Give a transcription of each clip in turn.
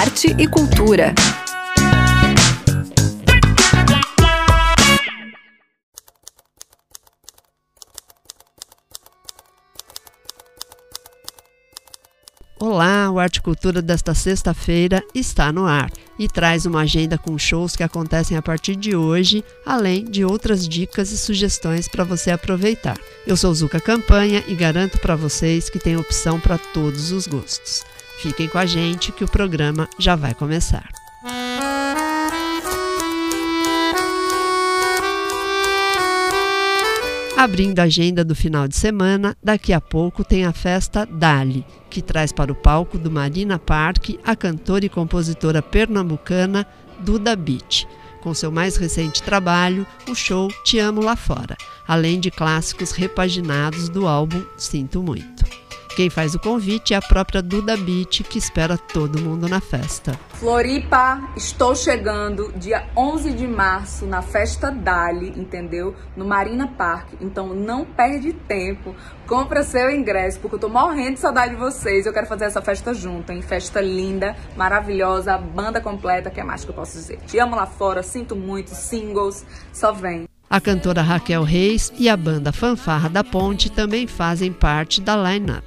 arte e cultura. Olá, o Arte Cultura desta sexta-feira está no ar e traz uma agenda com shows que acontecem a partir de hoje, além de outras dicas e sugestões para você aproveitar. Eu sou Zuka Campanha e garanto para vocês que tem opção para todos os gostos. Fiquem com a gente que o programa já vai começar. Abrindo a agenda do final de semana, daqui a pouco tem a festa Dali, que traz para o palco do Marina Park a cantora e compositora pernambucana Duda Beat, com seu mais recente trabalho, o show Te Amo Lá Fora, além de clássicos repaginados do álbum Sinto Muito. Quem faz o convite é a própria Duda Beat, que espera todo mundo na festa. Floripa, estou chegando dia 11 de março na festa Dali, entendeu? No Marina Park. Então não perde tempo, compra seu ingresso, porque eu tô morrendo de saudade de vocês. Eu quero fazer essa festa junto, hein? Festa linda, maravilhosa, banda completa, que é mais que eu posso dizer. Te amo lá fora, sinto muito, singles, só vem. A cantora Raquel Reis e a banda Fanfarra da Ponte também fazem parte da line-up.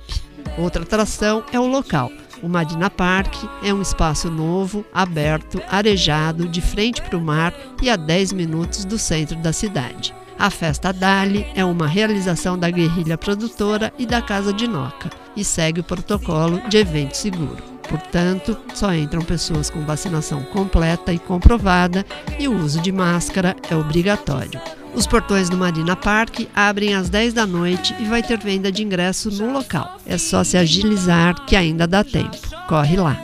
Outra atração é o local. O Marina Park é um espaço novo, aberto, arejado, de frente para o mar e a 10 minutos do centro da cidade. A festa Dali é uma realização da guerrilha produtora e da Casa de Noca e segue o protocolo de evento seguro. Portanto, só entram pessoas com vacinação completa e comprovada e o uso de máscara é obrigatório. Os portões do Marina Park abrem às 10 da noite e vai ter venda de ingresso no local. É só se agilizar que ainda dá tempo. Corre lá.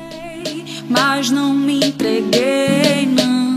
Mas não me entreguei, não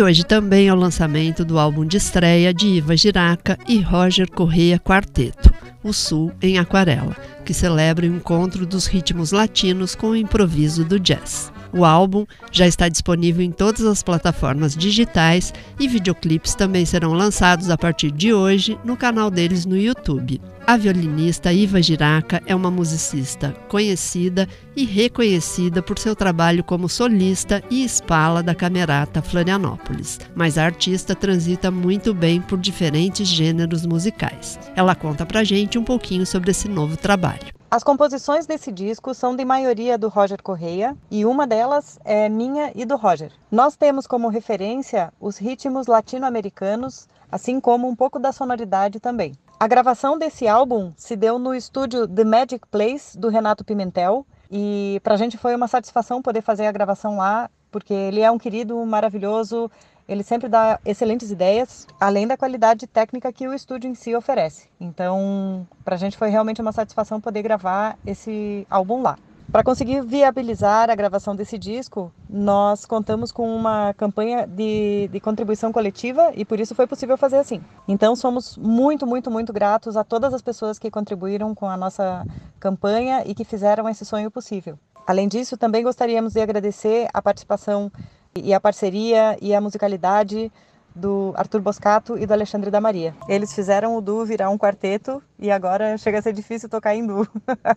E hoje também é o lançamento do álbum de estreia de Iva Giraca e Roger Correia Quarteto, O Sul em Aquarela, que celebra o encontro dos ritmos latinos com o improviso do jazz. O álbum já está disponível em todas as plataformas digitais e videoclipes também serão lançados a partir de hoje no canal deles no YouTube. A violinista Iva Giraca é uma musicista conhecida e reconhecida por seu trabalho como solista e espala da Camerata Florianópolis, mas a artista transita muito bem por diferentes gêneros musicais. Ela conta pra gente um pouquinho sobre esse novo trabalho. As composições desse disco são de maioria do Roger Correia e uma delas é minha e do Roger. Nós temos como referência os ritmos latino-americanos, assim como um pouco da sonoridade também. A gravação desse álbum se deu no estúdio The Magic Place do Renato Pimentel e para a gente foi uma satisfação poder fazer a gravação lá, porque ele é um querido maravilhoso, ele sempre dá excelentes ideias, além da qualidade técnica que o estúdio em si oferece. Então, para a gente foi realmente uma satisfação poder gravar esse álbum lá. Para conseguir viabilizar a gravação desse disco, nós contamos com uma campanha de, de, contribuição coletiva e por isso foi possível fazer assim. Então, somos muito, muito, muito gratos a todas as pessoas que contribuíram com a nossa campanha e que fizeram esse sonho possível. Além disso, também gostaríamos de agradecer a participação e a parceria e a musicalidade do Arthur Boscato e do Alexandre da Maria. Eles fizeram o duo virar um quarteto e agora chega a ser difícil tocar em duo,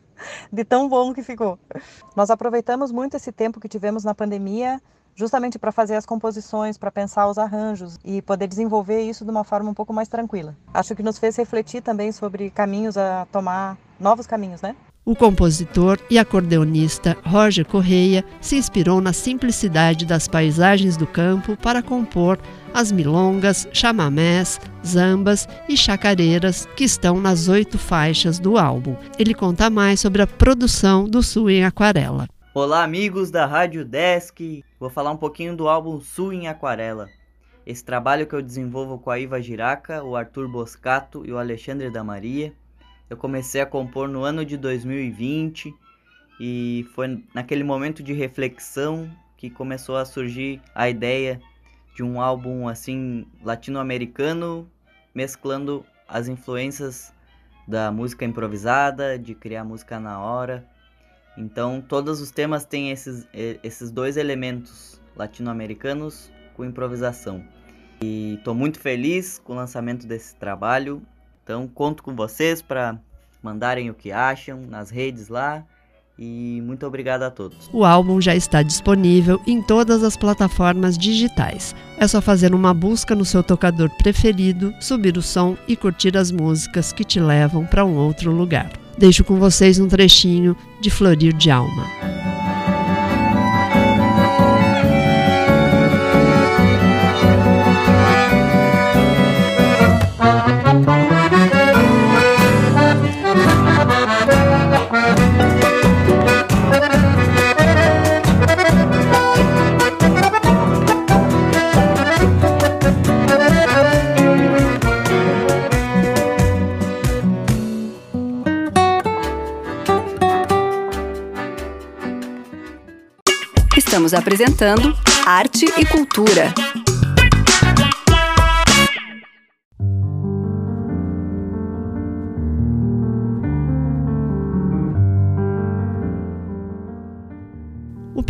de tão bom que ficou. Nós aproveitamos muito esse tempo que tivemos na pandemia justamente para fazer as composições, para pensar os arranjos e poder desenvolver isso de uma forma um pouco mais tranquila. Acho que nos fez refletir também sobre caminhos a tomar, novos caminhos, né? O compositor e acordeonista Roger Correia se inspirou na simplicidade das paisagens do campo para compor as milongas, chamamés, zambas e chacareiras que estão nas oito faixas do álbum. Ele conta mais sobre a produção do Sul em Aquarela. Olá, amigos da Rádio Desk! Vou falar um pouquinho do álbum Sul em Aquarela. Esse trabalho que eu desenvolvo com a Iva Giraca, o Arthur Boscato e o Alexandre da Maria eu comecei a compor no ano de 2020 e foi naquele momento de reflexão que começou a surgir a ideia de um álbum assim latino-americano mesclando as influências da música improvisada, de criar música na hora. Então, todos os temas têm esses, esses dois elementos latino-americanos com improvisação. E estou muito feliz com o lançamento desse trabalho. Então, conto com vocês para mandarem o que acham nas redes lá. E muito obrigado a todos. O álbum já está disponível em todas as plataformas digitais. É só fazer uma busca no seu tocador preferido, subir o som e curtir as músicas que te levam para um outro lugar. Deixo com vocês um trechinho de Florir de Alma. Estamos apresentando Arte e Cultura.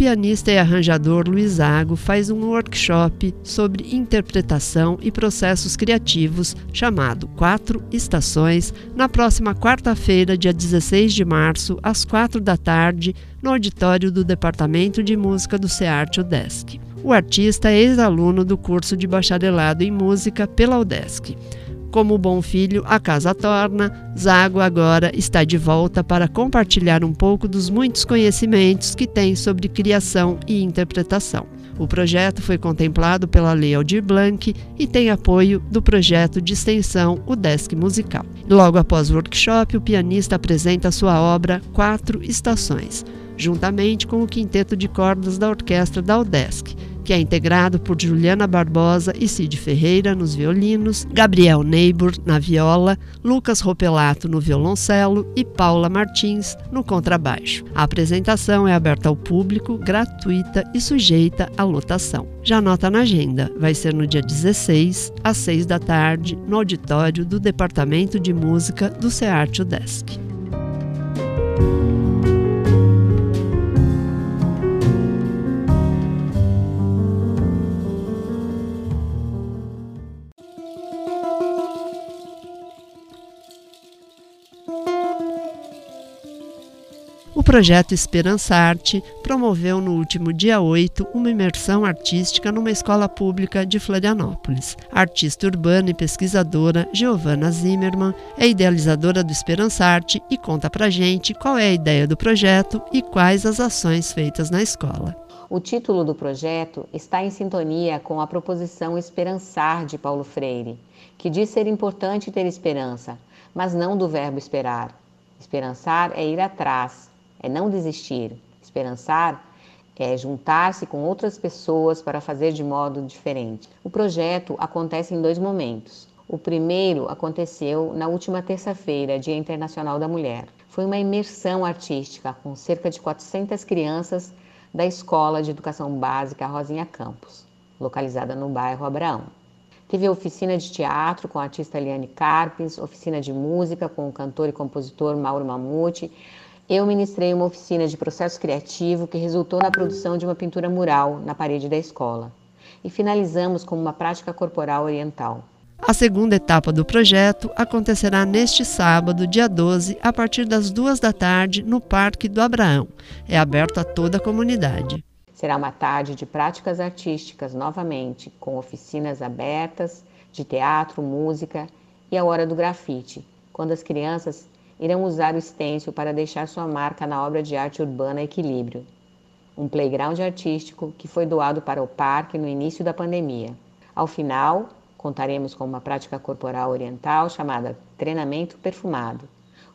Pianista e arranjador Luiz Ago faz um workshop sobre interpretação e processos criativos chamado Quatro Estações na próxima quarta-feira, dia 16 de março, às quatro da tarde, no auditório do Departamento de Música do SEART UDESC. O artista é ex-aluno do curso de bacharelado em música pela UDESC. Como bom filho, a casa torna, Zago agora está de volta para compartilhar um pouco dos muitos conhecimentos que tem sobre criação e interpretação. O projeto foi contemplado pela Lei Aldir Blanc e tem apoio do projeto de extensão O Desk Musical. Logo após o workshop, o pianista apresenta sua obra Quatro Estações, juntamente com o quinteto de cordas da orquestra da UDESC, que é integrado por Juliana Barbosa e Cid Ferreira nos violinos, Gabriel Neibur na viola, Lucas Ropelato no violoncelo e Paula Martins no contrabaixo. A apresentação é aberta ao público, gratuita e sujeita à lotação. Já anota na agenda, vai ser no dia 16, às 6 da tarde, no auditório do Departamento de Música do SEART UDESC. O projeto Esperança Arte promoveu no último dia 8 uma imersão artística numa escola pública de Florianópolis. A artista urbana e pesquisadora Giovanna Zimmermann é idealizadora do Esperança Arte e conta pra gente qual é a ideia do projeto e quais as ações feitas na escola. O título do projeto está em sintonia com a proposição Esperançar de Paulo Freire, que diz ser importante ter esperança, mas não do verbo esperar. Esperançar é ir atrás, é não desistir. Esperançar é juntar-se com outras pessoas para fazer de modo diferente. O projeto acontece em dois momentos. O primeiro aconteceu na última terça-feira, Dia Internacional da Mulher. Foi uma imersão artística com cerca de 400 crianças da Escola de Educação Básica Rosinha Campos, localizada no bairro Abraão. Teve oficina de teatro com a artista Eliane Carpes, oficina de música com o cantor e compositor Mauro Mamute, eu ministrei uma oficina de processo criativo que resultou na produção de uma pintura mural na parede da escola. E finalizamos com uma prática corporal oriental. A segunda etapa do projeto acontecerá neste sábado, dia 12, a partir das duas da tarde, no Parque do Abraão. É aberto a toda a comunidade. Será uma tarde de práticas artísticas novamente, com oficinas abertas de teatro, música e a hora do grafite, quando as crianças irão usar o stencil para deixar sua marca na obra de arte urbana Equilíbrio, um playground artístico que foi doado para o parque no início da pandemia. Ao final, contaremos com uma prática corporal oriental chamada treinamento perfumado.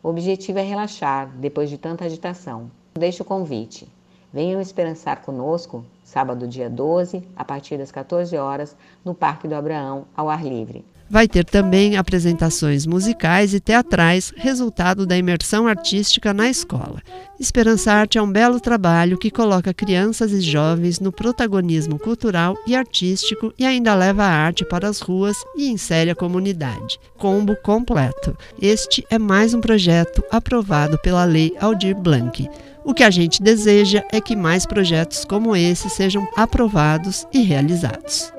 O objetivo é relaxar depois de tanta agitação. Deixo o convite. Venham esperançar conosco, sábado dia 12, a partir das 14 horas, no Parque do Abraão, ao ar livre. Vai ter também apresentações musicais e teatrais, resultado da imersão artística na escola. Esperança Arte é um belo trabalho que coloca crianças e jovens no protagonismo cultural e artístico e ainda leva a arte para as ruas e insere a comunidade. Combo completo. Este é mais um projeto aprovado pela Lei Aldir Blanc. O que a gente deseja é que mais projetos como esse sejam aprovados e realizados.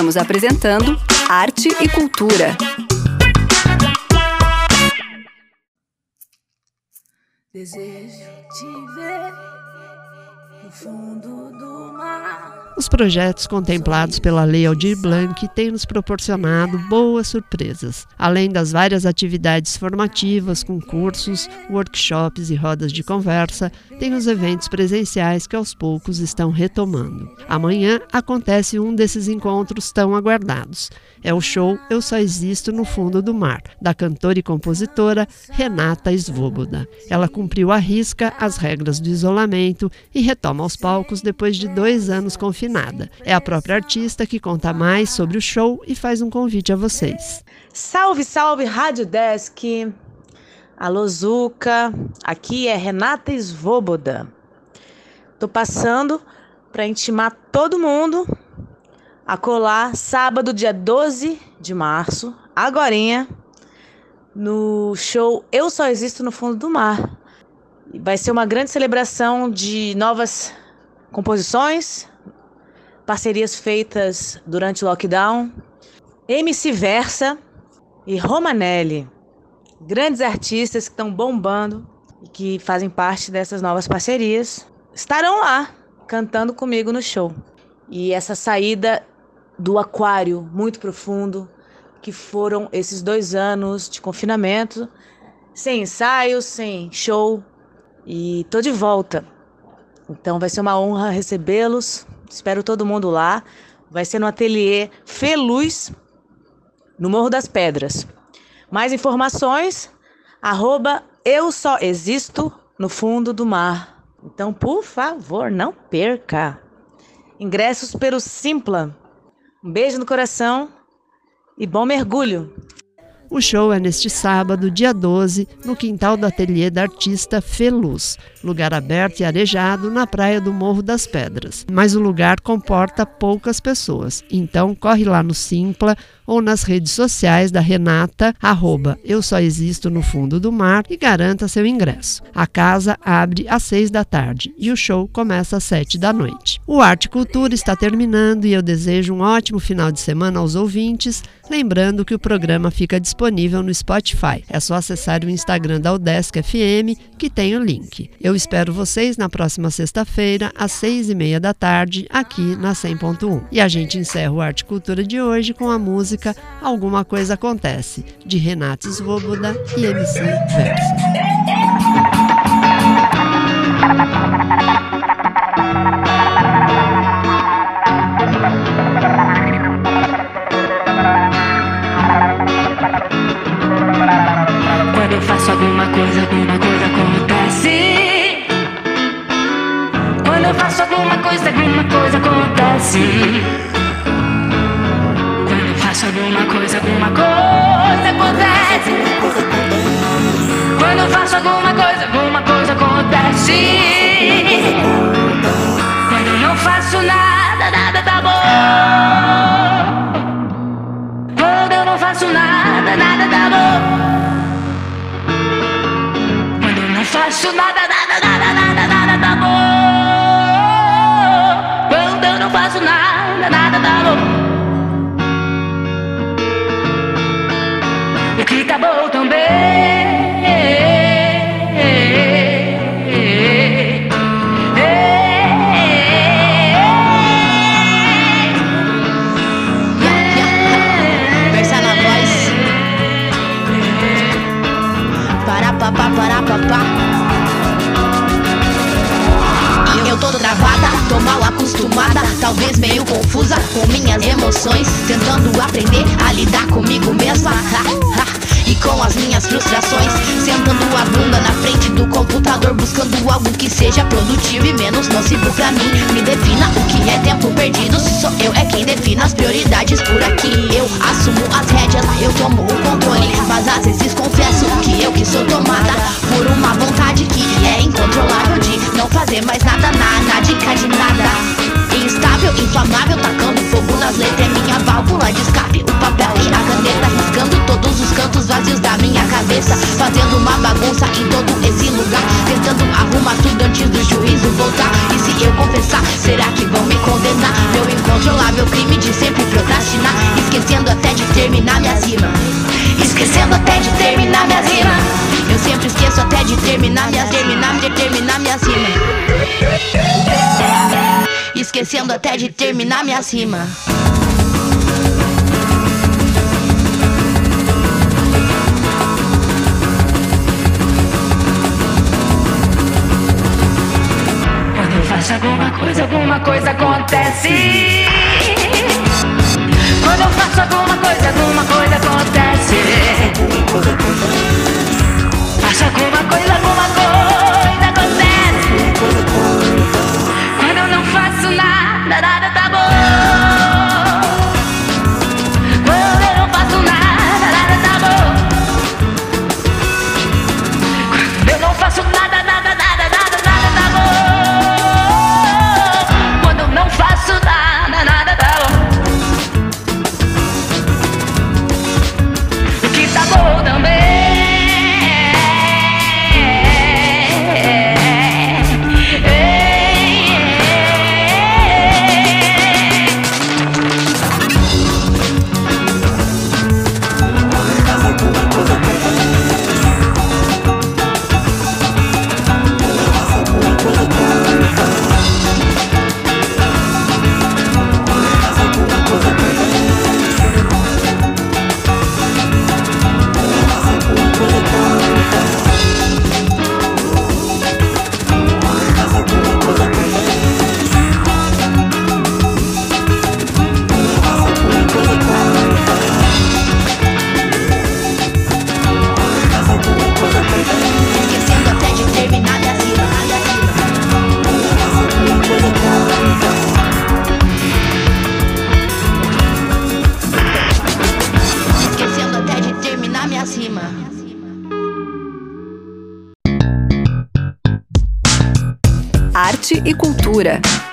Estamos apresentando Arte e Cultura. Desejo te ver no fundo do mar. Os projetos contemplados pela Lei Aldir Blanc têm nos proporcionado boas surpresas. Além das várias atividades formativas, com cursos, workshops e rodas de conversa, tem os eventos presenciais que aos poucos estão retomando. Amanhã acontece um desses encontros tão aguardados. É o show Eu Só Existo no Fundo do Mar, da cantora e compositora Renata Svoboda. Ela cumpriu à risca as regras do isolamento e retoma aos palcos depois de dois anos confinados nada. É a própria artista que conta mais sobre o show e faz um convite a vocês. Salve, salve, Rádio Desk! Alô, Zuca! Aqui é Renata Svoboda. Tô passando para intimar todo mundo a colar sábado, dia 12 de março, agorinha, no show Eu Só Existo no Fundo do Mar. Vai ser uma grande celebração de novas composições, parcerias feitas durante o lockdown, MC Versa e Romanelli, grandes artistas que estão bombando e que fazem parte dessas novas parcerias, estarão lá cantando comigo no show. E essa saída do aquário muito profundo, que foram esses dois anos de confinamento, sem ensaios, sem show, e tô de volta. Então vai ser uma honra recebê-los Espero todo mundo lá. Vai ser no ateliê Feluz, no Morro das Pedras. Mais informações, arroba eu só existo no fundo do mar. Então, por favor, não perca. Ingressos pelo Simpla. Um beijo no coração e bom mergulho. O show é neste sábado, dia 12, no quintal do ateliê da artista Feluz, lugar aberto e arejado na praia do Morro das Pedras. Mas o lugar comporta poucas pessoas, então corre lá no Simpla ou nas redes sociais da Renata, arroba Eu Só Existo no Fundo do Mar e garanta seu ingresso. A casa abre às seis da tarde e o show começa às sete da noite. O Arte Cultura está terminando e eu desejo um ótimo final de semana aos ouvintes, lembrando que o programa fica disponível no Spotify. É só acessar o Instagram da Udesc FM que tem o link. Eu espero vocês na próxima sexta-feira, às seis e meia da tarde, aqui na 100.1. E a gente encerra o Arte Cultura de hoje com a música Alguma Coisa Acontece, de Renata Svoboda e MC Verso. Faço nada, nada tá bom. Aprender a lidar comigo mesma. com as minhas frustrações. Sentando a bunda na frente do computador, buscando algo que seja produtivo e menos nocivo pra mim. Me defina o que é tempo perdido. Se sou eu, é quem define as prioridades por aqui. Eu assumo as rédeas, eu tomo o controle. Mas às vezes confesso que eu que sou tomada por uma vontade que é incontrolável de não fazer mais nada, nada, dica de nada. Instável, inflamável, tacando fogo nas letras. Minha válvula de escape, o papel e a caneta. Riscando todos os cantos vazios da minha cabeça. Fazendo uma bagunça em todo esse lugar. Tentando arrumar tudo antes do juízo voltar. E se eu confessar, será que vão me condenar? Meu incontrolável crime de sempre procrastinar. Esquecendo até de terminar minha rima. Esquecendo até de terminar minha rima. Eu sempre esqueço até de terminar minhas, terminar, de terminar minhas rimas. Esquecendo até de terminar minhas rimas. Faço alguma coisa, alguma coisa acontece. Quando eu faço alguma coisa, alguma coisa acontece. Faço alguma coisa, alguma coisa cultura.